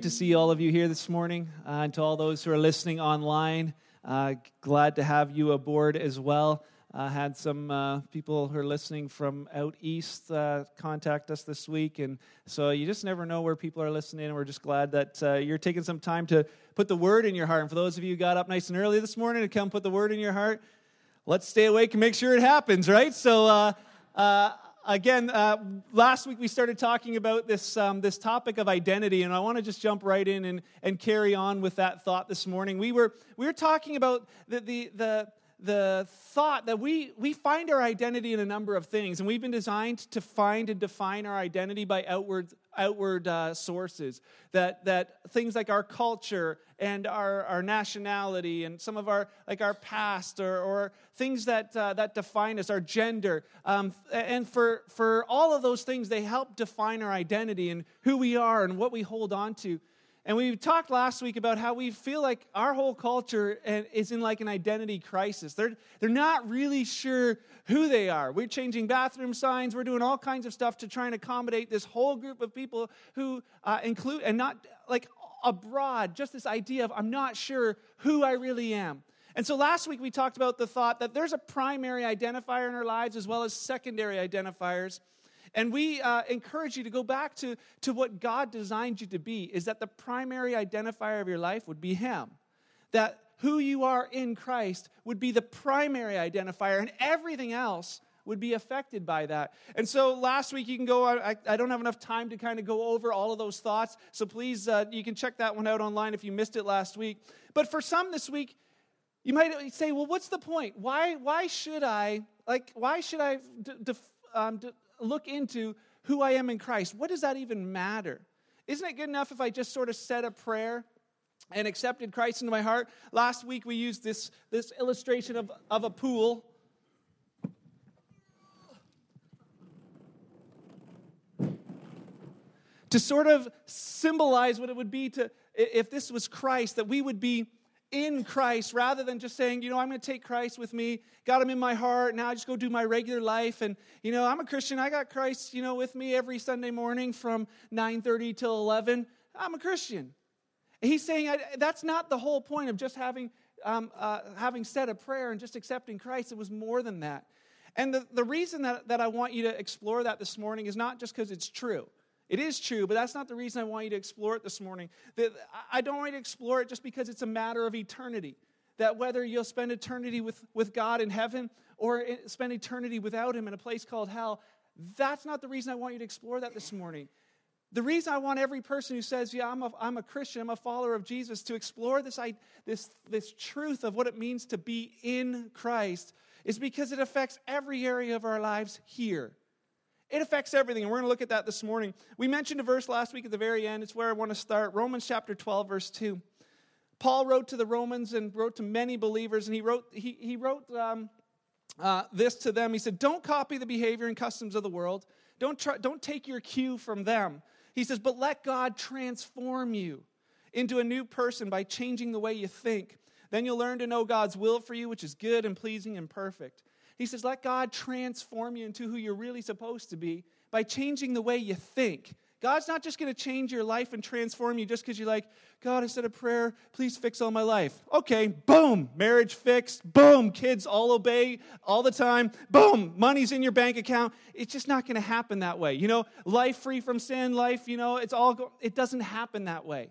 great to see all of you here this morning. Uh, and to all those who are listening online, uh, glad to have you aboard as well. Uh, had some uh, people who are listening from out east uh, contact us this week, and so you just never know where people are listening. And we're just glad that uh, you're taking some time to put the word in your heart. And for those of you who got up nice and early this morning to come put the word in your heart, let's stay awake and make sure it happens, right? So. Again, uh, last week we started talking about this, um, this topic of identity, and I want to just jump right in and, and carry on with that thought this morning. We were, we were talking about the, the, the, the thought that we, we find our identity in a number of things, and we've been designed to find and define our identity by outward, outward uh, sources. That, that things like our culture and our, our nationality and some of our, like our past or, or things that, uh, that define us, our gender. Um, and for, for all of those things, they help define our identity and who we are and what we hold on to. And we talked last week about how we feel like our whole culture is in like an identity crisis. They're, they're not really sure who they are. We're changing bathroom signs. We're doing all kinds of stuff to try and accommodate this whole group of people who uh, include, and not like abroad, just this idea of I'm not sure who I really am. And so last week we talked about the thought that there's a primary identifier in our lives as well as secondary identifiers. And we uh, encourage you to go back to, to what God designed you to be is that the primary identifier of your life would be Him. That who you are in Christ would be the primary identifier, and everything else would be affected by that. And so last week, you can go, I, I don't have enough time to kind of go over all of those thoughts. So please, uh, you can check that one out online if you missed it last week. But for some this week, you might say, well, what's the point? Why, why should I, like, why should I d- um, d- look into who I am in Christ, what does that even matter? Isn't it good enough if I just sort of said a prayer and accepted Christ into my heart? Last week we used this, this illustration of, of a pool. To sort of symbolize what it would be to, if this was Christ, that we would be in Christ rather than just saying, you know, I'm going to take Christ with me, got him in my heart, now I just go do my regular life. And, you know, I'm a Christian, I got Christ, you know, with me every Sunday morning from 9.30 till 11. I'm a Christian. He's saying that's not the whole point of just having, um, uh, having said a prayer and just accepting Christ. It was more than that. And the, the reason that, that I want you to explore that this morning is not just because it's true. It is true, but that's not the reason I want you to explore it this morning. I don't want you to explore it just because it's a matter of eternity. That whether you'll spend eternity with, with God in heaven or spend eternity without Him in a place called hell, that's not the reason I want you to explore that this morning. The reason I want every person who says, Yeah, I'm a, I'm a Christian, I'm a follower of Jesus, to explore this, I, this, this truth of what it means to be in Christ is because it affects every area of our lives here. It affects everything, and we're going to look at that this morning. We mentioned a verse last week at the very end. It's where I want to start Romans chapter 12, verse 2. Paul wrote to the Romans and wrote to many believers, and he wrote, he, he wrote um, uh, this to them. He said, Don't copy the behavior and customs of the world, don't, try, don't take your cue from them. He says, But let God transform you into a new person by changing the way you think. Then you'll learn to know God's will for you, which is good and pleasing and perfect. He says, let God transform you into who you're really supposed to be by changing the way you think. God's not just going to change your life and transform you just because you're like, God, I said a prayer, please fix all my life. Okay, boom, marriage fixed, boom, kids all obey all the time, boom, money's in your bank account. It's just not going to happen that way. You know, life free from sin, life, you know, it's all, go- it doesn't happen that way.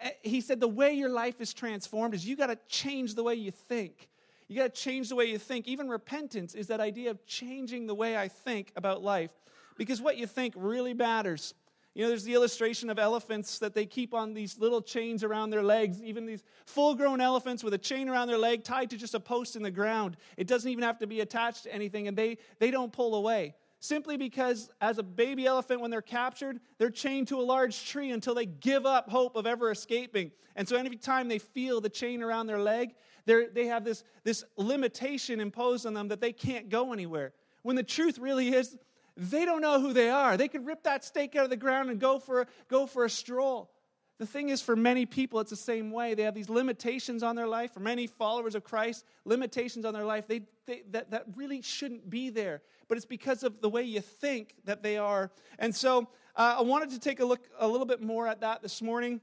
Eh, he said the way your life is transformed is you got to change the way you think. You got to change the way you think. Even repentance is that idea of changing the way I think about life because what you think really matters. You know, there's the illustration of elephants that they keep on these little chains around their legs, even these full grown elephants with a chain around their leg tied to just a post in the ground. It doesn't even have to be attached to anything, and they, they don't pull away. Simply because, as a baby elephant, when they're captured, they're chained to a large tree until they give up hope of ever escaping. And so, every time they feel the chain around their leg, they have this, this limitation imposed on them that they can't go anywhere. When the truth really is, they don't know who they are. They could rip that stake out of the ground and go for, go for a stroll. The thing is, for many people, it's the same way. They have these limitations on their life. For many followers of Christ, limitations on their life they, they, that, that really shouldn't be there. But it's because of the way you think that they are. And so uh, I wanted to take a look a little bit more at that this morning.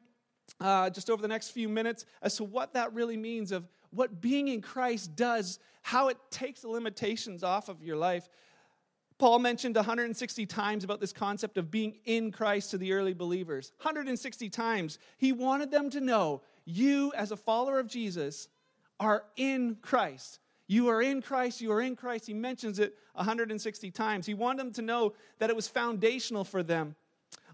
uh, just over the next few minutes as to what that really means of what being in Christ does, how it takes the limitations off of your life. Paul mentioned 160 times about this concept of being in Christ to the early believers. 160 times. He wanted them to know you, as a follower of Jesus, are in Christ. You are in Christ, you are in Christ. He mentions it 160 times. He wanted them to know that it was foundational for them.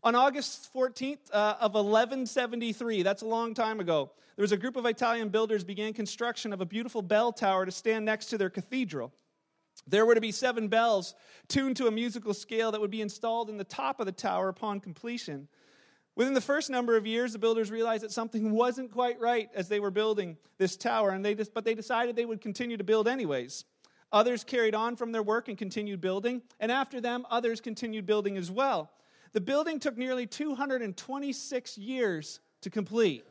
On August 14th uh, of 1173, that's a long time ago, there was a group of Italian builders began construction of a beautiful bell tower to stand next to their cathedral. There were to be seven bells tuned to a musical scale that would be installed in the top of the tower upon completion. Within the first number of years, the builders realized that something wasn't quite right as they were building this tower, and they just, but they decided they would continue to build anyways. Others carried on from their work and continued building, and after them, others continued building as well. The building took nearly 226 years to complete.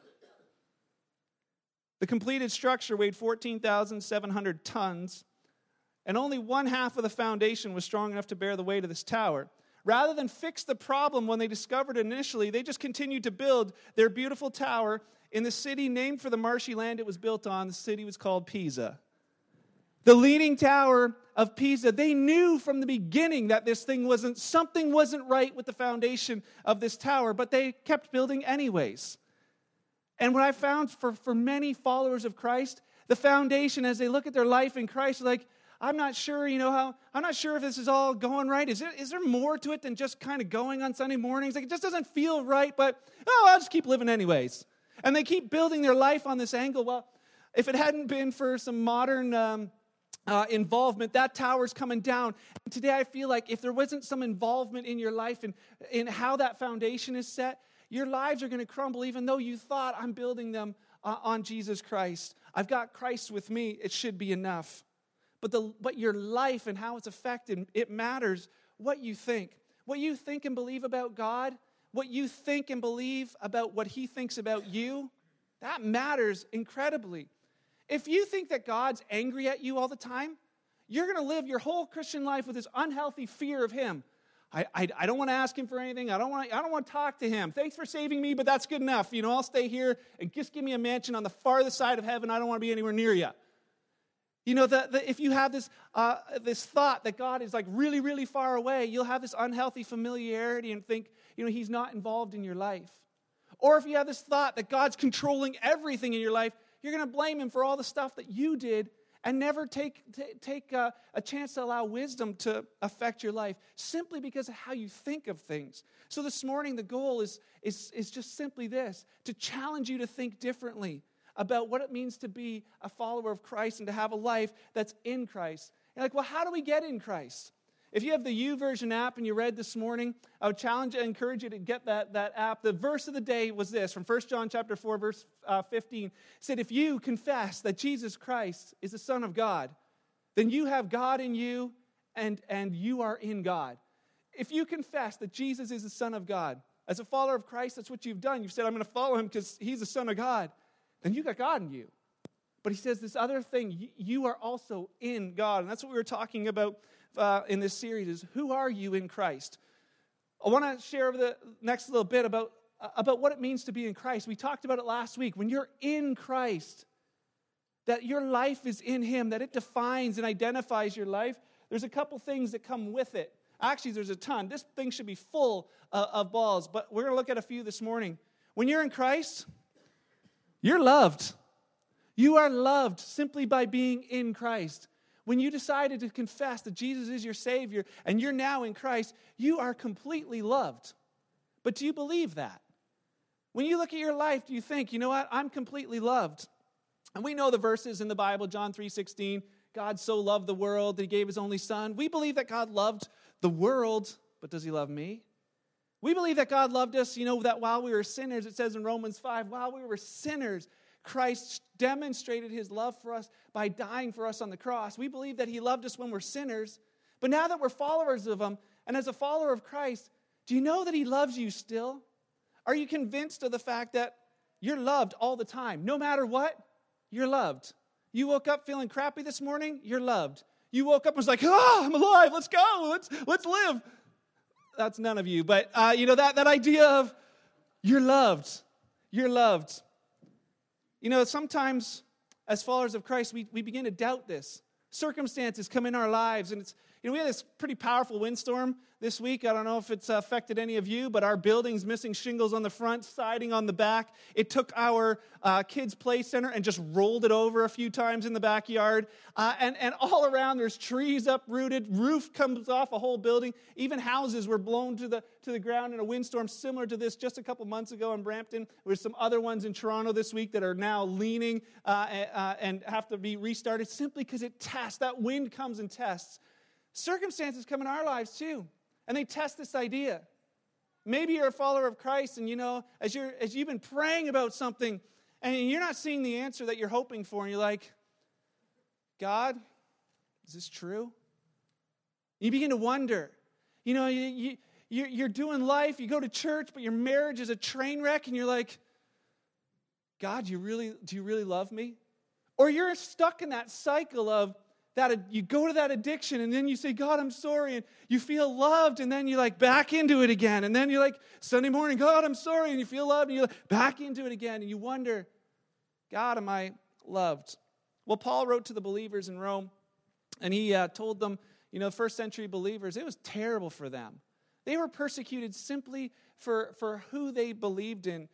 The completed structure weighed 14,700 tons and only one half of the foundation was strong enough to bear the weight of this tower. Rather than fix the problem when they discovered it initially, they just continued to build their beautiful tower in the city named for the marshy land it was built on. The city was called Pisa. The leaning tower of Pisa, they knew from the beginning that this thing wasn't, something wasn't right with the foundation of this tower, but they kept building anyways. And what I found for, for many followers of Christ, the foundation, as they look at their life in Christ, like, I'm not sure, you know, how, I'm not sure if this is all going right. Is there, is there more to it than just kind of going on Sunday mornings? Like, it just doesn't feel right, but, oh, I'll just keep living anyways. And they keep building their life on this angle. Well, if it hadn't been for some modern um, uh, involvement, that tower's coming down. And today I feel like if there wasn't some involvement in your life and in how that foundation is set, your lives are going to crumble, even though you thought, I'm building them uh, on Jesus Christ. I've got Christ with me. It should be enough but, the, but your life and how it's affected, it matters what you think. What you think and believe about God, what you think and believe about what He thinks about you, that matters incredibly. If you think that God's angry at you all the time, you're going to live your whole Christian life with this unhealthy fear of Him. I, I, I, don't want to ask him for anything. I don't, want to, I don't want to talk to him. Thanks for saving me, but that's good enough. You know, I'll stay here and just give me a mansion on the farthest side of heaven. I don't want to be anywhere near you. You know, that if you have this, uh, this thought that God is like really, really far away, you'll have this unhealthy familiarity and think, you know, He's not involved in your life. Or if you have this thought that God's controlling everything in your life, you're going to blame Him for all the stuff that you did and never take, t- take uh, a chance to allow wisdom to affect your life simply because of how you think of things. So this morning, the goal is, is, is just simply this to challenge you to think differently about what it means to be a follower of Christ and to have a life that's in Christ. You're like, well, how do we get in Christ? If you have the YouVersion app and you read this morning, I would challenge and encourage you to get that, that app. The verse of the day was this from 1 John chapter 4, verse uh, 15. It said, If you confess that Jesus Christ is the Son of God, then you have God in you and, and you are in God. If you confess that Jesus is the Son of God, as a follower of Christ, that's what you've done. You've said, I'm going to follow him because he's the Son of God then you got God in you. But he says this other thing, you are also in God. And that's what we were talking about uh, in this series is who are you in Christ? I want to share over the next little bit about, uh, about what it means to be in Christ. We talked about it last week. When you're in Christ, that your life is in him, that it defines and identifies your life, there's a couple things that come with it. Actually, there's a ton. This thing should be full uh, of balls, but we're going to look at a few this morning. When you're in Christ, you're loved. You are loved simply by being in Christ. When you decided to confess that Jesus is your Savior and you're now in Christ, you are completely loved. But do you believe that? When you look at your life, do you think, you know what? I'm completely loved. And we know the verses in the Bible, John 3:16, God so loved the world that he gave his only son. We believe that God loved the world, but does he love me? We believe that God loved us, you know, that while we were sinners, it says in Romans 5, while we were sinners, Christ demonstrated his love for us by dying for us on the cross. We believe that he loved us when we're sinners. But now that we're followers of him, and as a follower of Christ, do you know that he loves you still? Are you convinced of the fact that you're loved all the time? No matter what, you're loved. You woke up feeling crappy this morning, you're loved. You woke up and was like, oh, I'm alive, let's go, let's, let's live that's none of you, but uh, you know, that, that idea of you're loved. you're loved. You know, sometimes as followers of Christ, we, we begin to doubt this. Circumstances come in our lives, and it's, you know, we had this pretty powerful windstorm this week. I don't know if it's affected any of you, but our building's missing shingles on the front, siding on the back. It took our uh, kids' play center and just rolled it over a few times in the backyard. Uh, and, and all around, there's trees uprooted, roof comes off a whole building. Even houses were blown to the, to the ground in a windstorm similar to this just a couple months ago in Brampton. There's some other ones in Toronto this week that are now leaning uh, uh and have to be restarted simply because it tests. That wind comes and tests. Circumstances come in our lives too. And they test this idea. Maybe you're a follower of Christ and you know, as, you're, as you've been praying about something and you're not seeing the answer that you're hoping for, and you're like, God, is this true? You begin to wonder. You know, you, you, you're doing life, you go to church, but your marriage is a train wreck, and you're like, God, you really, do you really love me? Or you're stuck in that cycle of, that you go to that addiction and then you say god i'm sorry and you feel loved and then you like back into it again and then you're like sunday morning god i'm sorry and you feel loved and you like back into it again and you wonder god am i loved? Well paul wrote to the believers in rome and he uh, told them you know first century believers it was terrible for them. They were persecuted simply for, for who they believed in.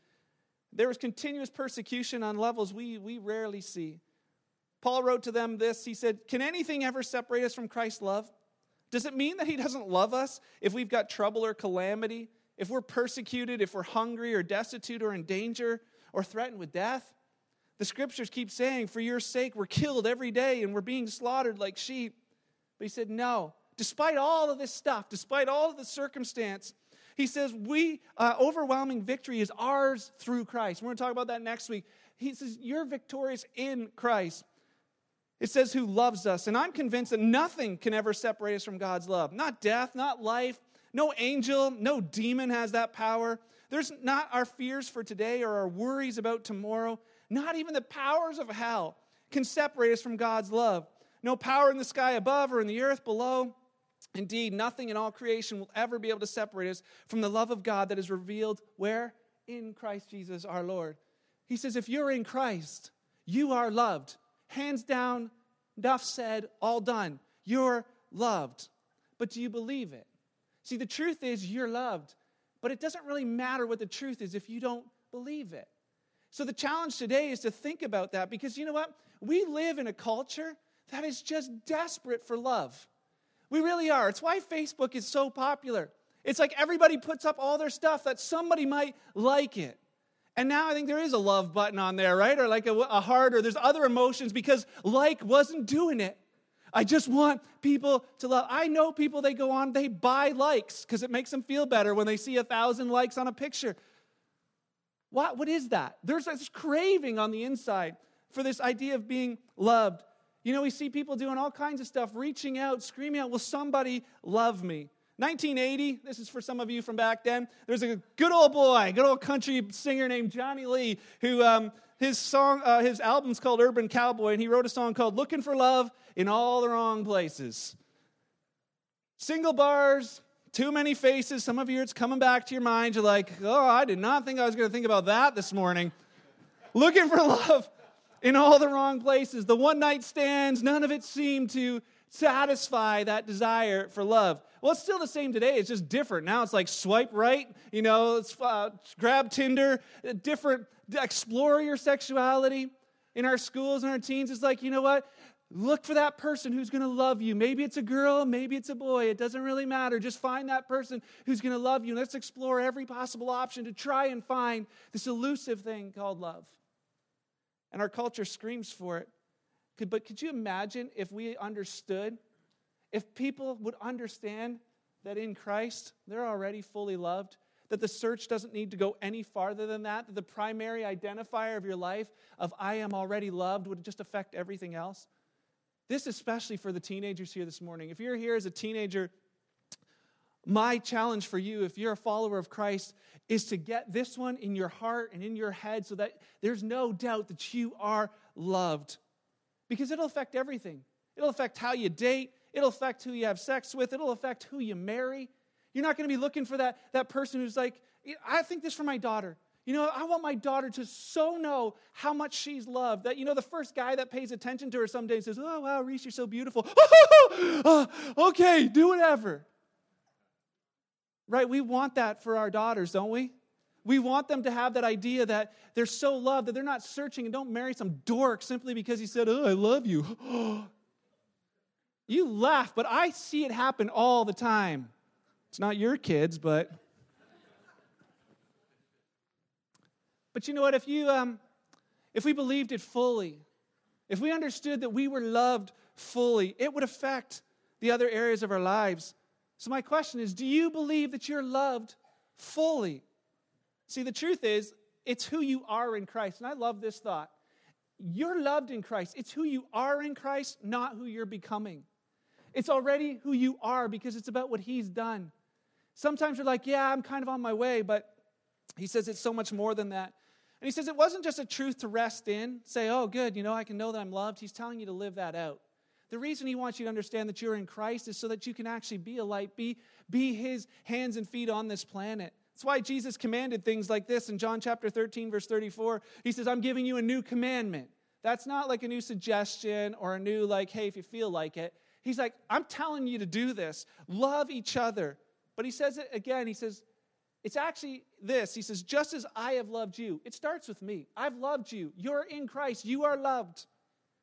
There was continuous persecution on levels we, we rarely see Paul wrote to them this. He said, Can anything ever separate us from Christ's love? Does it mean that he doesn't love us if we've got trouble or calamity, if we're persecuted, if we're hungry or destitute or in danger or threatened with death? The scriptures keep saying, For your sake, we're killed every day and we're being slaughtered like sheep. But he said, No. Despite all of this stuff, despite all of the circumstance, he says, We, uh, overwhelming victory is ours through Christ. We're going to talk about that next week. He says, You're victorious in Christ. It says, who loves us. And I'm convinced that nothing can ever separate us from God's love. Not death, not life, no angel, no demon has that power. There's not our fears for today or our worries about tomorrow. Not even the powers of hell can separate us from God's love. No power in the sky above or in the earth below. Indeed, nothing in all creation will ever be able to separate us from the love of God that is revealed where? In Christ Jesus our Lord. He says, if you're in Christ, you are loved hands down, enough said, all done. You're loved. But do you believe it? See, the truth is you're loved, but it doesn't really matter what the truth is if you don't believe it. So the challenge today is to think about that because you know what? We live in a culture that is just desperate for love. We really are. It's why Facebook is so popular. It's like everybody puts up all their stuff that somebody might like it. And now I think there is a love button on there, right? Or like a, a heart, or there's other emotions because like wasn't doing it. I just want people to love. I know people, they go on, they buy likes because it makes them feel better when they see a thousand likes on a picture. What, what is that? There's this craving on the inside for this idea of being loved. You know, we see people doing all kinds of stuff, reaching out, screaming out, Will somebody love me? 1980, this is for some of you from back then. There's a good old boy, good old country singer named Johnny Lee, who um, his song, uh, his album's called Urban Cowboy, and he wrote a song called "Looking for Love in All the Wrong Places." Single bars, too many faces. Some of you, it's coming back to your mind. You're like, "Oh, I did not think I was going to think about that this morning." Looking for love in all the wrong places. The one night stands, none of it seemed to satisfy that desire for love. Well, it's still the same today. It's just different. Now it's like swipe right, you know, uh, grab Tinder, uh, different, explore your sexuality. In our schools and our teens, it's like, you know what? Look for that person who's going to love you. Maybe it's a girl, maybe it's a boy. It doesn't really matter. Just find that person who's going to love you. Let's explore every possible option to try and find this elusive thing called love. And our culture screams for it. But could you imagine if we understood if people would understand that in Christ they're already fully loved, that the search doesn't need to go any farther than that, that the primary identifier of your life of I am already loved would just affect everything else. This especially for the teenagers here this morning. If you're here as a teenager, my challenge for you, if you're a follower of Christ, is to get this one in your heart and in your head so that there's no doubt that you are loved. Because it'll affect everything. It'll affect how you date, It'll affect who you have sex with. It'll affect who you marry. You're not going to be looking for that, that person who's like, I think this for my daughter. You know, I want my daughter to so know how much she's loved that, you know, the first guy that pays attention to her someday says, Oh, wow, Reese, you're so beautiful. uh, okay, do whatever. Right? We want that for our daughters, don't we? We want them to have that idea that they're so loved that they're not searching and don't marry some dork simply because he said, Oh, I love you. you laugh, but I see it happen all the time. It's not your kids, but. But you know what? If you, um, if we believed it fully, if we understood that we were loved fully, it would affect the other areas of our lives. So my question is, do you believe that you're loved fully? See, the truth is, it's who you are in Christ. And I love this thought. You're loved in Christ. It's who you are in Christ, not who you're becoming. It's already who you are because it's about what He's done. Sometimes you're like, yeah, I'm kind of on my way, but He says it's so much more than that. And He says it wasn't just a truth to rest in, say, oh, good, you know, I can know that I'm loved. He's telling you to live that out. The reason He wants you to understand that you're in Christ is so that you can actually be a light, be, be His hands and feet on this planet. That's why Jesus commanded things like this in John chapter 13, verse 34. He says, I'm giving you a new commandment. That's not like a new suggestion or a new, like, hey, if you feel like it. He's like, I'm telling you to do this. Love each other. But he says it again. He says, it's actually this. He says, just as I have loved you, it starts with me. I've loved you. You're in Christ. You are loved.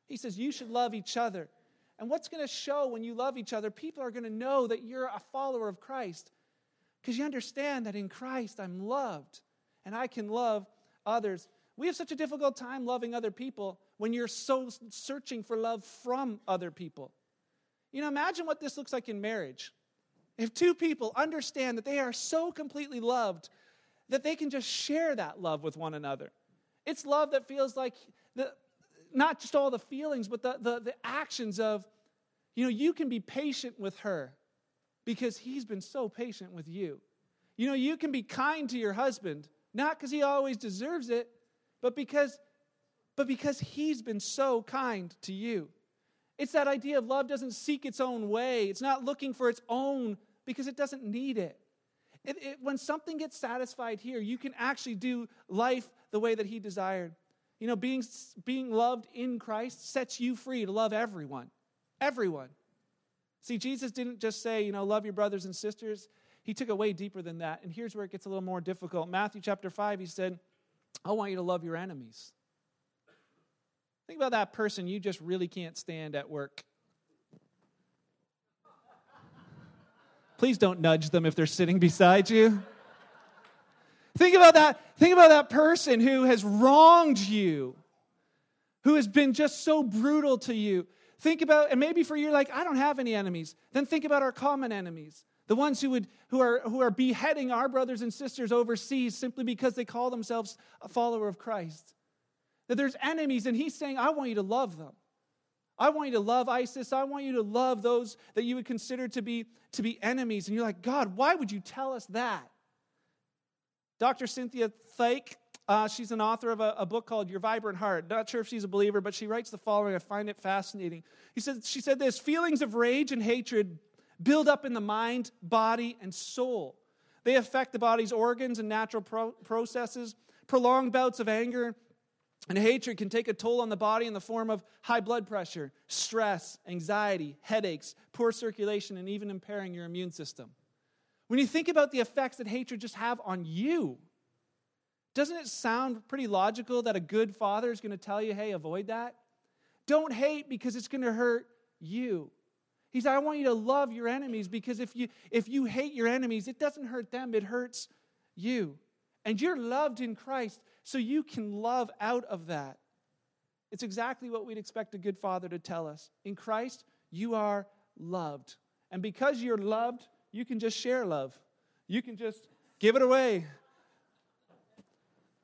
He says, you should love each other. And what's going to show when you love each other? People are going to know that you're a follower of Christ. Because you understand that in Christ I'm loved and I can love others. We have such a difficult time loving other people when you're so searching for love from other people. You know, imagine what this looks like in marriage. If two people understand that they are so completely loved that they can just share that love with one another. It's love that feels like the, not just all the feelings, but the, the, the actions of, you know, you can be patient with her because he's been so patient with you. You know, you can be kind to your husband, not because he always deserves it, but because but because he's been so kind to you. It's that idea of love doesn't seek its own way. It's not looking for its own because it doesn't need it. It, it. When something gets satisfied here, you can actually do life the way that he desired. You know, being, being loved in Christ sets you free to love everyone. Everyone. See, Jesus didn't just say, you know, love your brothers and sisters. He took it way deeper than that. And here's where it gets a little more difficult. Matthew chapter 5, he said, I want you to love your enemies. Think about that person you just really can't stand at work. Please don't nudge them if they're sitting beside you. Think about that. Think about that person who has wronged you, who has been just so brutal to you. Think about, and maybe for you, like, I don't have any enemies. Then think about our common enemies. The ones who, would, who, are, who are beheading our brothers and sisters overseas simply because they call themselves a follower of Christ. That there's enemies, and he's saying, I want you to love them. I want you to love ISIS. I want you to love those that you would consider to be, to be enemies. And you're like, God, why would you tell us that? Dr. Cynthia Thaik uh, she's an author of a, a, book called Your Vibrant Heart. Not sure if she's a believer, but she writes the following. I find it fascinating. He said, she said this feelings of rage and hatred build up in the mind, body, and soul. They affect the body's organs and natural pro- processes. Prolonged bouts of anger and hatred can take a toll on the body in the form of high blood pressure, stress, anxiety, headaches, poor circulation, and even impairing your immune system. When you think about the effects that hatred just have on you, doesn't it sound pretty logical that a good father is going to tell you, hey, avoid that? Don't hate because it's going to hurt you. He said, I want you to love your enemies because if you, if you hate your enemies, it doesn't hurt them, it hurts you. And you're loved in Christ, so you can love out of that. It's exactly what we'd expect a good father to tell us. In Christ, you are loved. And because you're loved, you can just share love. You can just give it away.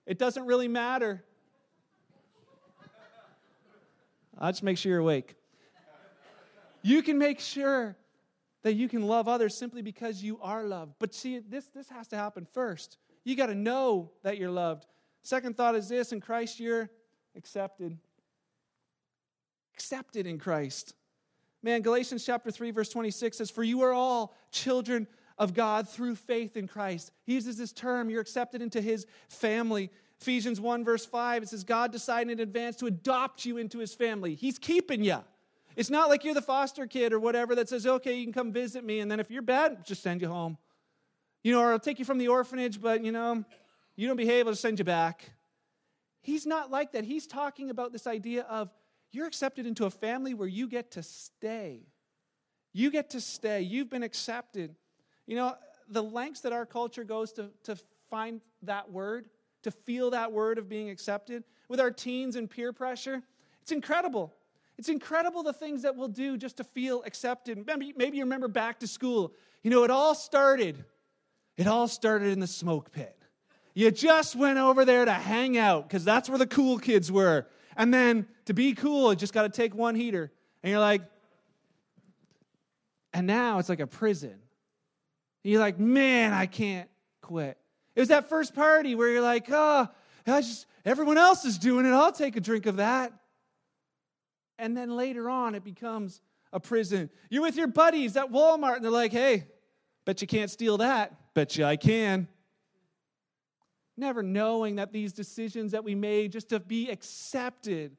It doesn't really matter. I'll just make sure you're awake. You can make sure that you can love others simply because you are loved. But see, this, this has to happen first. You got to know that you're loved. Second thought is this in Christ, you're accepted. Accepted in Christ. Man, Galatians chapter 3, verse 26 says, For you are all children of God through faith in Christ. He uses this term, you're accepted into his family. Ephesians 1, verse 5, it says, God decided in advance to adopt you into his family. He's keeping you. It's not like you're the foster kid or whatever that says, okay, you can come visit me, and then if you're bad, just send you home. You know, or I'll take you from the orphanage, but, you know, you don't behave, I'll send you back. He's not like that. He's talking about this idea of you're accepted into a family where you get to stay. You get to stay. You've been accepted. You know, the lengths that our culture goes to, to find that word, to feel that word of being accepted, with our teens and peer pressure, it's incredible. It's incredible the things that we'll do just to feel accepted. Maybe, maybe you remember back to school. You know, it all started, it all started in the smoke pit. You just went over there to hang out because that's where the cool kids were. And then to be cool, you just got to take one heater. And you're like, and now it's like a prison. You're like, man, I can't quit. It was that first party where you're like, oh, I just everyone else is doing it. I'll take a drink of that. And then later on, it becomes a prison. You're with your buddies at Walmart, and they're like, hey, bet you can't steal that. Bet you I can. Never knowing that these decisions that we made just to be accepted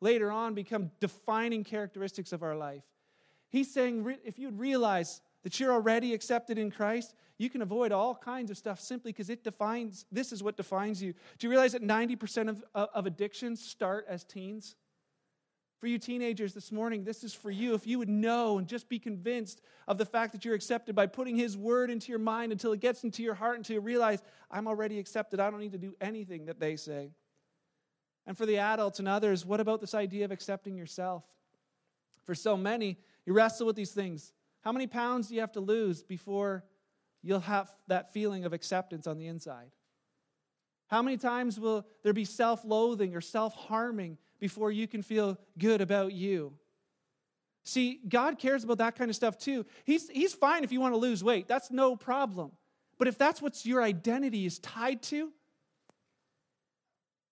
later on become defining characteristics of our life. He's saying if you'd realize that you're already accepted in Christ, you can avoid all kinds of stuff simply because it defines, this is what defines you. Do you realize that 90% of, of addictions start as teens? For you teenagers this morning, this is for you. If you would know and just be convinced of the fact that you're accepted by putting His word into your mind until it gets into your heart, until you realize, I'm already accepted. I don't need to do anything that they say. And for the adults and others, what about this idea of accepting yourself? For so many, you wrestle with these things. How many pounds do you have to lose before you'll have that feeling of acceptance on the inside? How many times will there be self loathing or self harming before you can feel good about you? See, God cares about that kind of stuff too. He's, he's fine if you want to lose weight, that's no problem. But if that's what your identity is tied to,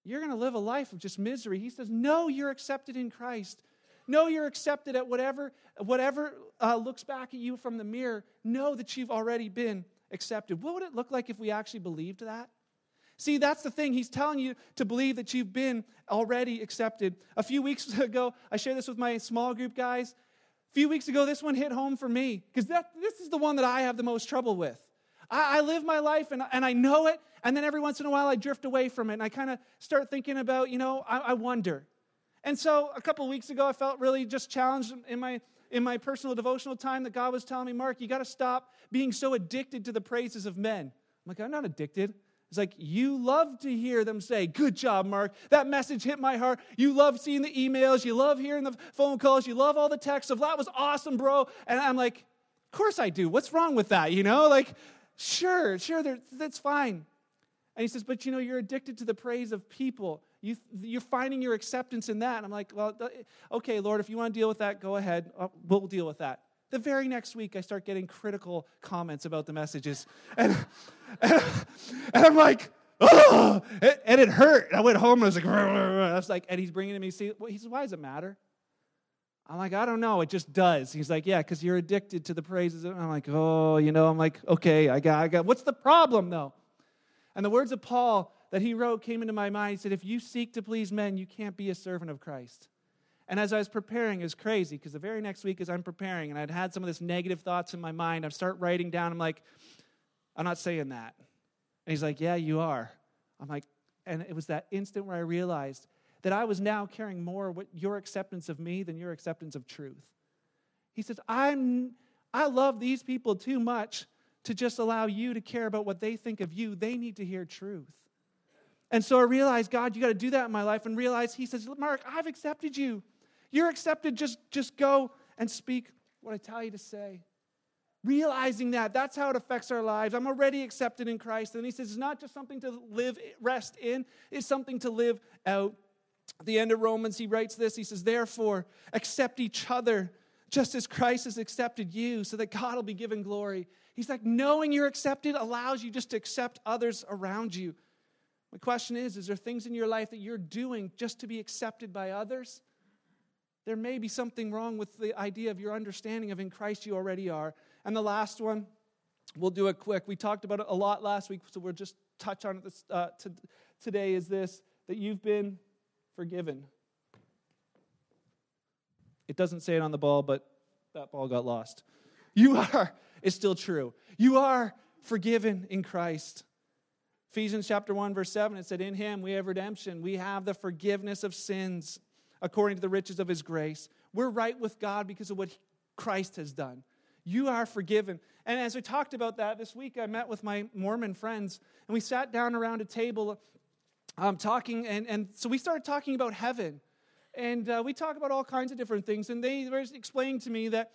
you're going to live a life of just misery. He says, No, you're accepted in Christ. No, you're accepted at whatever, whatever uh, looks back at you from the mirror. Know that you've already been accepted. What would it look like if we actually believed that? See, that's the thing. He's telling you to believe that you've been already accepted. A few weeks ago, I shared this with my small group guys. A few weeks ago, this one hit home for me because this is the one that I have the most trouble with. I, I live my life and, and I know it, and then every once in a while I drift away from it and I kind of start thinking about, you know, I, I wonder. And so a couple weeks ago, I felt really just challenged in my in my personal devotional time that God was telling me, Mark, you got to stop being so addicted to the praises of men. I'm like, I'm not addicted. It's like, you love to hear them say, Good job, Mark. That message hit my heart. You love seeing the emails. You love hearing the phone calls. You love all the texts of, That was awesome, bro. And I'm like, Of course I do. What's wrong with that? You know, like, sure, sure, that's fine. And he says, But you know, you're addicted to the praise of people. You, you're finding your acceptance in that. And I'm like, well, okay, Lord, if you want to deal with that, go ahead. Uh, we'll deal with that. The very next week, I start getting critical comments about the messages. And, and, and I'm like, oh, and it hurt. I went home and I was like, I was like, and he's bringing to me, see, he says, why does it matter? I'm like, I don't know. It just does. He's like, yeah, because you're addicted to the praises. And I'm like, oh, you know, I'm like, okay, I got, I got, what's the problem though? And the words of Paul that he wrote came into my mind. He said, If you seek to please men, you can't be a servant of Christ. And as I was preparing, it was crazy because the very next week, as I'm preparing, and I'd had some of this negative thoughts in my mind, I start writing down. I'm like, I'm not saying that. And he's like, Yeah, you are. I'm like, and it was that instant where I realized that I was now caring more what your acceptance of me than your acceptance of truth. He says, I'm I love these people too much to just allow you to care about what they think of you. They need to hear truth. And so I realized, God, you got to do that in my life and realize He says, Mark, I've accepted you. You're accepted. Just, just go and speak what I tell you to say. Realizing that, that's how it affects our lives. I'm already accepted in Christ. And He says, it's not just something to live, rest in, it's something to live out. At the end of Romans, he writes this He says, Therefore, accept each other just as Christ has accepted you, so that God will be given glory. He's like, knowing you're accepted allows you just to accept others around you. My question is Is there things in your life that you're doing just to be accepted by others? There may be something wrong with the idea of your understanding of in Christ you already are. And the last one we'll do it quick. We talked about it a lot last week, so we'll just touch on it this, uh, to, today is this that you've been forgiven. It doesn't say it on the ball, but that ball got lost. You are, it's still true. You are forgiven in Christ. Ephesians chapter 1, verse 7, it said, In him we have redemption. We have the forgiveness of sins according to the riches of his grace. We're right with God because of what Christ has done. You are forgiven. And as we talked about that this week, I met with my Mormon friends and we sat down around a table um, talking. And, and so we started talking about heaven. And uh, we talk about all kinds of different things. And they were explaining to me that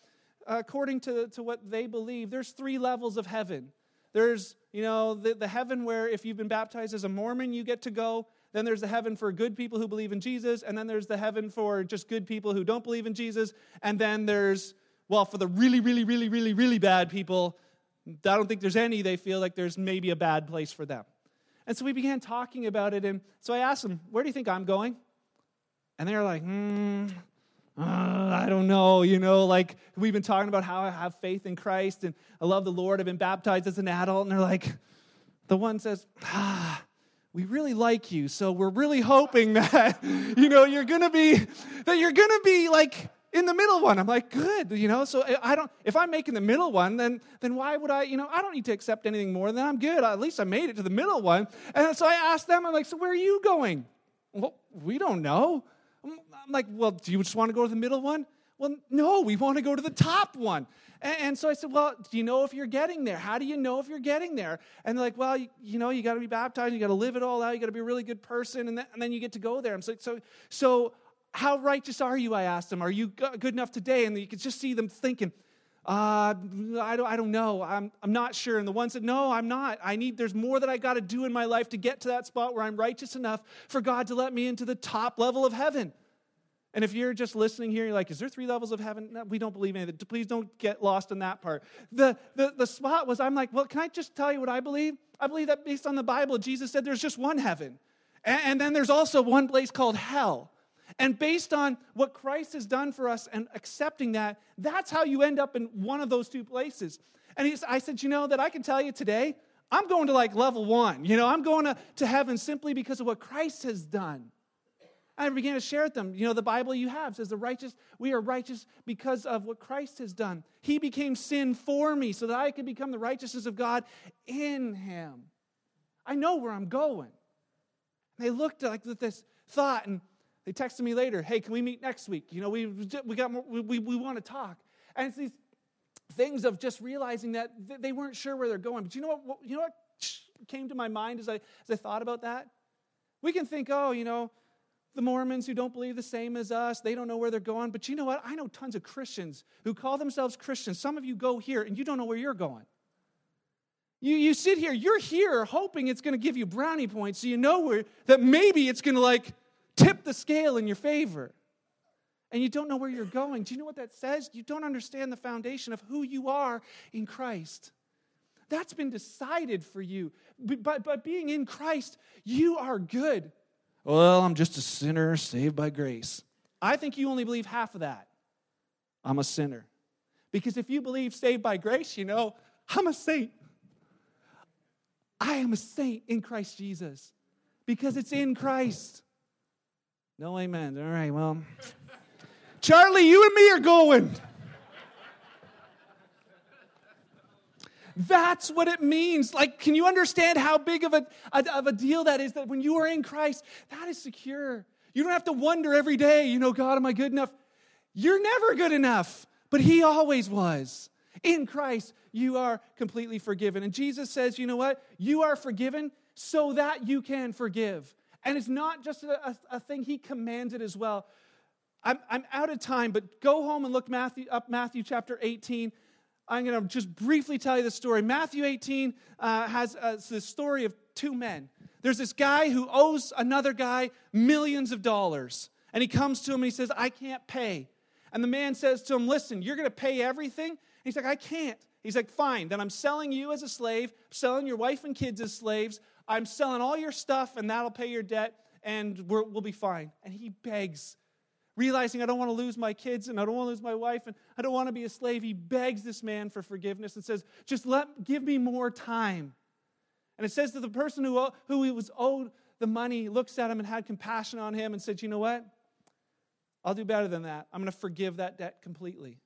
according to, to what they believe, there's three levels of heaven. There's, you know, the, the heaven where if you've been baptized as a Mormon, you get to go. Then there's the heaven for good people who believe in Jesus. And then there's the heaven for just good people who don't believe in Jesus. And then there's, well, for the really, really, really, really, really bad people, I don't think there's any, they feel like there's maybe a bad place for them. And so we began talking about it. And so I asked them, Where do you think I'm going? And they're like, Hmm, uh, I don't know, you know, like we've been talking about how I have faith in Christ and I love the Lord. I've been baptized as an adult. And they're like, The one says, Ah, we really like you. So we're really hoping that, you know, you're going to be, that you're going to be like, in the middle one. I'm like, good, you know. So I don't. If I'm making the middle one, then then why would I? You know, I don't need to accept anything more. than I'm good. At least I made it to the middle one. And so I asked them. I'm like, so where are you going? Well, we don't know. I'm like, well, do you just want to go to the middle one? Well, no, we want to go to the top one. And, so I said, well, do you know if you're getting there? How do you know if you're getting there? And they're like, well, you, you know, you got to be baptized, you got to live it all out, you got to be a really good person, and then, and then you get to go there. I'm so, so, so how righteous are you? I asked them. Are you good enough today? And you could just see them thinking, uh, I, don't, I don't know. I'm, I'm not sure. And the one said, No, I'm not. I need, there's more that I got to do in my life to get to that spot where I'm righteous enough for God to let me into the top level of heaven. And if you're just listening here, you're like, is there three levels of heaven? No, we don't believe anything. Please don't get lost in that part. The, the, the spot was, I'm like, well, can I just tell you what I believe? I believe that based on the Bible, Jesus said there's just one heaven. And, and then there's also one place called hell. And based on what Christ has done for us and accepting that, that's how you end up in one of those two places. And he, I said, you know, that I can tell you today, I'm going to like level one. You know, I'm going to, to heaven simply because of what Christ has done. I began to share with them, you know, the Bible you have says the righteous, we are righteous because of what Christ has done. He became sin for me so that I could become the righteousness of God in him. I know where I'm going. And they looked like with this thought and they texted me later, hey, can we meet next week? You know, we, we, got more, we, we, we want to talk. And it's these things of just realizing that they weren't sure where they're going. But you know what, you know what came to my mind as I, as I thought about that? We can think, oh, you know, the Mormons who don't believe the same as us, they don't know where they're going. But you know what? I know tons of Christians who call themselves Christians. Some of you go here and you don't know where you're going. You, you sit here, you're here hoping it's going to give you brownie points so you know where, that maybe it's going to like tip the scale in your favor. And you don't know where you're going. Do you know what that says? You don't understand the foundation of who you are in Christ. That's been decided for you. By, by being in Christ, you are good. Well, I'm just a sinner saved by grace. I think you only believe half of that. I'm a sinner. Because if you believe saved by grace, you know, I'm a saint. I am a saint in Christ Jesus because it's in Christ. No amen. All right, well. Charlie, you and me are going. That's what it means. Like, can you understand how big of a, of a deal that is? That when you are in Christ, that is secure. You don't have to wonder every day, you know, God, am I good enough? You're never good enough, but He always was. In Christ, you are completely forgiven. And Jesus says, you know what? You are forgiven so that you can forgive. And it's not just a, a, a thing, he commanded as well. I'm, I'm out of time, but go home and look Matthew, up Matthew chapter 18. I'm going to just briefly tell you the story. Matthew 18 uh, has uh, the story of two men. There's this guy who owes another guy millions of dollars. And he comes to him and he says, I can't pay. And the man says to him, Listen, you're going to pay everything? And he's like, I can't. He's like, Fine, then I'm selling you as a slave, selling your wife and kids as slaves. I'm selling all your stuff, and that'll pay your debt, and we will be fine. And he begs, realizing I don't want to lose my kids and I don't want to lose my wife and I don't want to be a slave, he begs this man for forgiveness and says, Just let, give me more time. And it says that the person who, who he was owed the money looks at him and had compassion on him and said, You know what? I'll do better than that. I'm going to forgive that debt completely.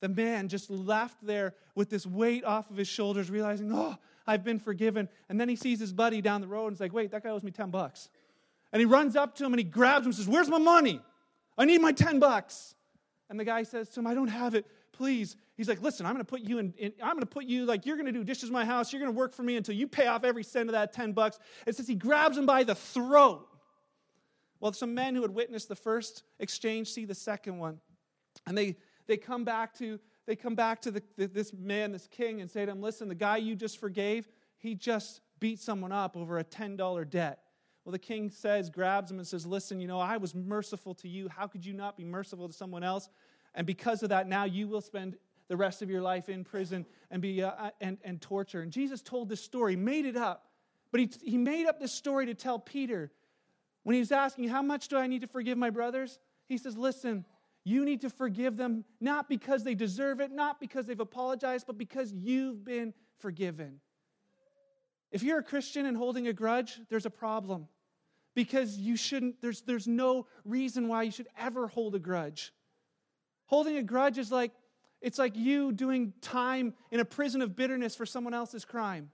The man just left there with this weight off of his shoulders, realizing, Oh, I've been forgiven. And then he sees his buddy down the road and he's like, Wait, that guy owes me 10 bucks. And he runs up to him and he grabs him and says, Where's my money? I need my 10 bucks. And the guy says to him, I don't have it please. He's like, listen, I'm going to put you in, in I'm going to put you, like, you're going to do dishes in my house. You're going to work for me until you pay off every cent of that 10 bucks. It says he grabs him by the throat. Well, some men who had witnessed the first exchange see the second one. And they, they come back to, they come back to the, this man, this king, and say to him, listen, the guy you just forgave, he just beat someone up over a $10 debt. Well, the king says, grabs him and says, Listen, you know, I was merciful to you. How could you not be merciful to someone else? And because of that, now you will spend the rest of your life in prison and be uh, uh, and, and torture. And Jesus told this story, made it up. But he, he made up this story to tell Peter when he was asking, How much do I need to forgive my brothers? He says, Listen, you need to forgive them not because they deserve it, not because they've apologized, but because you've been forgiven. If you're a Christian and holding a grudge, there's a problem. Because you shouldn't, there's, there's no reason why you should ever hold a grudge. Holding a grudge is like it's like you doing time in a prison of bitterness for someone else's crime.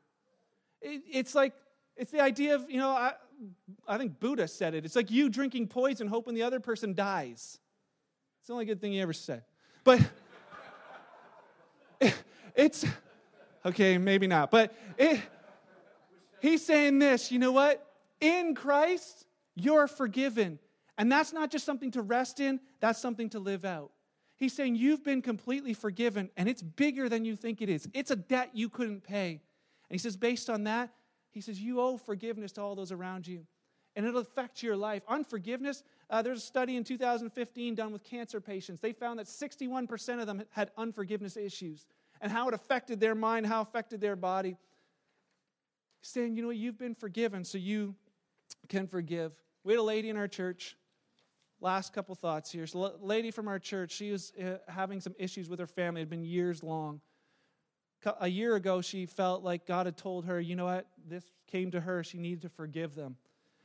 It, it's like it's the idea of you know I, I think Buddha said it. It's like you drinking poison hoping the other person dies. It's the only good thing he ever said. But it, it's okay, maybe not. But it, he's saying this. You know what? In Christ, you're forgiven. And that's not just something to rest in, that's something to live out. He's saying you've been completely forgiven, and it's bigger than you think it is. It's a debt you couldn't pay. And he says, based on that, he says, you owe forgiveness to all those around you. And it'll affect your life. Unforgiveness, uh, there's a study in 2015 done with cancer patients. They found that 61% of them had unforgiveness issues and how it affected their mind, how it affected their body. Saying, you know, you've been forgiven, so you can forgive. We had a lady in our church last couple thoughts here. So, a lady from our church, she was uh, having some issues with her family. It had been years long. A year ago, she felt like God had told her, you know what? This came to her. She needed to forgive them.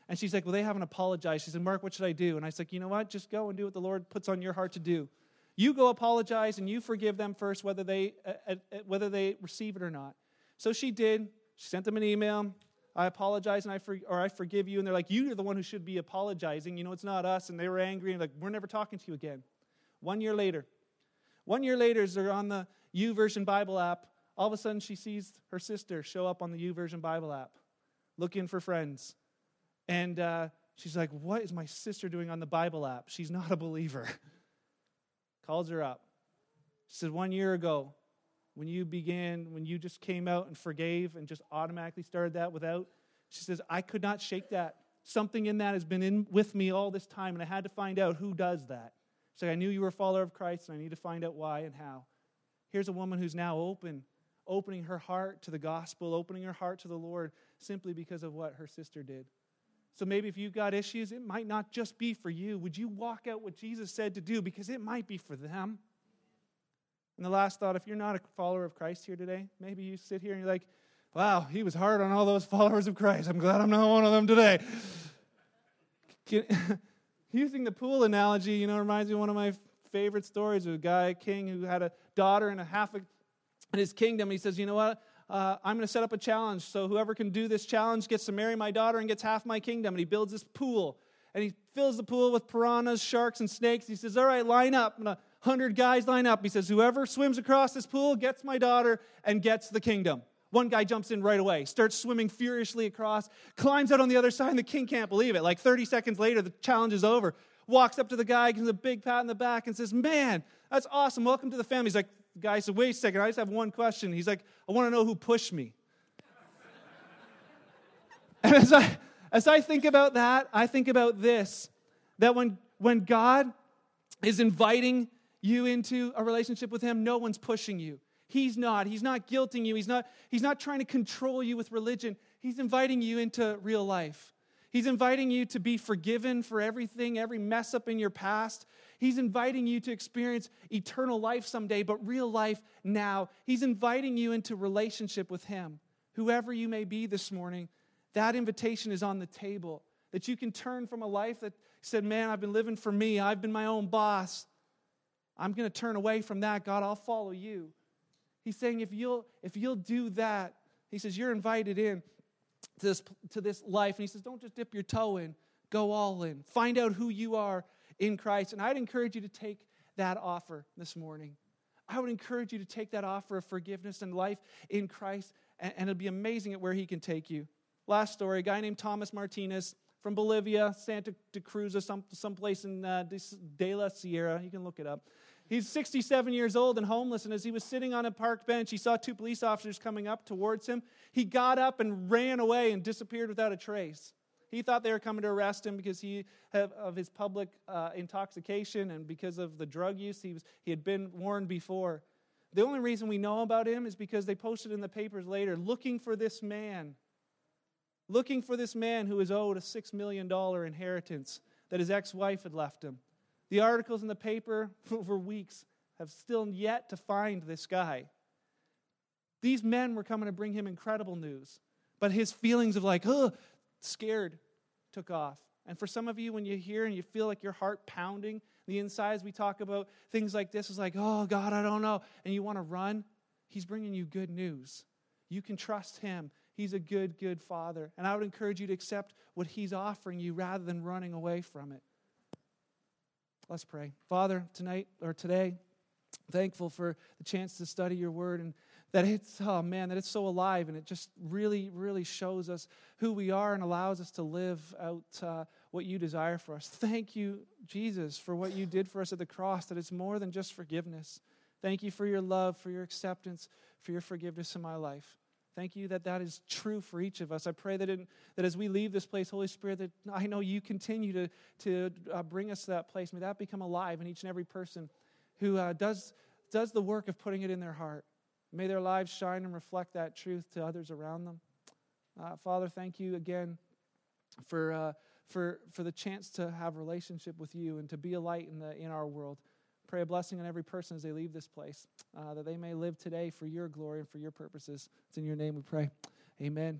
And she's like, well, they haven't apologized. She said, Mark, what should I do? And I was like, you know what? Just go and do what the Lord puts on your heart to do. You go apologize and you forgive them first, whether they, uh, uh, uh whether they receive it or not. So she did. She sent them an email. I apologize and I for, or I forgive you. And they're like, you're the one who should be apologizing. You know, it's not us. And they were angry and like, we're never talking to you again. One year later, one year later, as they're on the YouVersion Bible app, all of a sudden she sees her sister show up on the YouVersion Bible app, looking for friends. And uh, she's like, what is my sister doing on the Bible app? She's not a believer. Calls her up. She said, one year ago, when you began, when you just came out and forgave and just automatically started that without, she says, I could not shake that. Something in that has been in with me all this time, and I had to find out who does that. So I knew you were a follower of Christ, and I need to find out why and how. Here's a woman who's now open, opening her heart to the gospel, opening her heart to the Lord simply because of what her sister did. So maybe if you've got issues, it might not just be for you. Would you walk out what Jesus said to do? Because it might be for them. And the last thought if you're not a follower of Christ here today, maybe you sit here and you're like, wow, he was hard on all those followers of Christ. I'm glad I'm not one of them today. Using the pool analogy, you know, reminds me of one of my favorite stories of a guy, a king, who had a daughter and a half a, in his kingdom. He says, you know what? Uh, I'm going to set up a challenge. So whoever can do this challenge gets to marry my daughter and gets half my kingdom. And he builds this pool. And he fills the pool with piranhas, sharks, and snakes. He says, all right, line up. Going to 100 guys line up. He says, Whoever swims across this pool gets my daughter and gets the kingdom. One guy jumps in right away, starts swimming furiously across, climbs out on the other side, and the king can't believe it. Like 30 seconds later, the challenge is over. Walks up to the guy, gives him a big pat in the back, and says, Man, that's awesome. Welcome to the family. He's like, guy said, Wait a second, I just have one question. He's like, I want to know who pushed me. and as I, as I think about that, I think about this that when, when God is inviting you into a relationship with Him, no one's pushing you. He's not. He's not guilting you. He's not, he's not trying to control you with religion. He's inviting you into real life. He's inviting you to be forgiven for everything, every mess up in your past. He's inviting you to experience eternal life someday, but real life now. He's inviting you into relationship with Him. Whoever you may be this morning, that invitation is on the table. That you can turn from a life that said, Man, I've been living for me, I've been my own boss. I'm going to turn away from that. God, I'll follow you. He's saying, if you'll, if you'll do that, he says, you're invited in to this, to this life. And he says, don't just dip your toe in, go all in. Find out who you are in Christ. And I'd encourage you to take that offer this morning. I would encourage you to take that offer of forgiveness and life in Christ, and, and it'll be amazing at where he can take you. Last story a guy named Thomas Martinez from Bolivia, Santa Cruz, or some, someplace in uh, De La Sierra. You can look it up. He's 67 years old and homeless, and as he was sitting on a park bench, he saw two police officers coming up towards him. He got up and ran away and disappeared without a trace. He thought they were coming to arrest him because he of his public uh, intoxication and because of the drug use. He, was, he had been warned before. The only reason we know about him is because they posted in the papers later looking for this man, looking for this man who is owed a $6 million inheritance that his ex wife had left him. The articles in the paper for weeks have still yet to find this guy. These men were coming to bring him incredible news, but his feelings of like, oh, scared took off. And for some of you, when you hear and you feel like your heart pounding, the insides, we talk about things like this is like, oh, God, I don't know. And you want to run, He's bringing you good news. You can trust Him. He's a good, good Father. And I would encourage you to accept what He's offering you rather than running away from it. Let's pray. Father, tonight or today, thankful for the chance to study your word and that it's, oh man, that it's so alive and it just really, really shows us who we are and allows us to live out uh, what you desire for us. Thank you, Jesus, for what you did for us at the cross, that it's more than just forgiveness. Thank you for your love, for your acceptance, for your forgiveness in my life. Thank you that that is true for each of us. I pray that, in, that as we leave this place, Holy Spirit, that I know you continue to, to uh, bring us to that place. May that become alive in each and every person who uh, does, does the work of putting it in their heart. May their lives shine and reflect that truth to others around them. Uh, Father, thank you again for, uh, for, for the chance to have relationship with you and to be a light in, the, in our world. Pray a blessing on every person as they leave this place, uh, that they may live today for your glory and for your purposes. It's in your name we pray. Amen.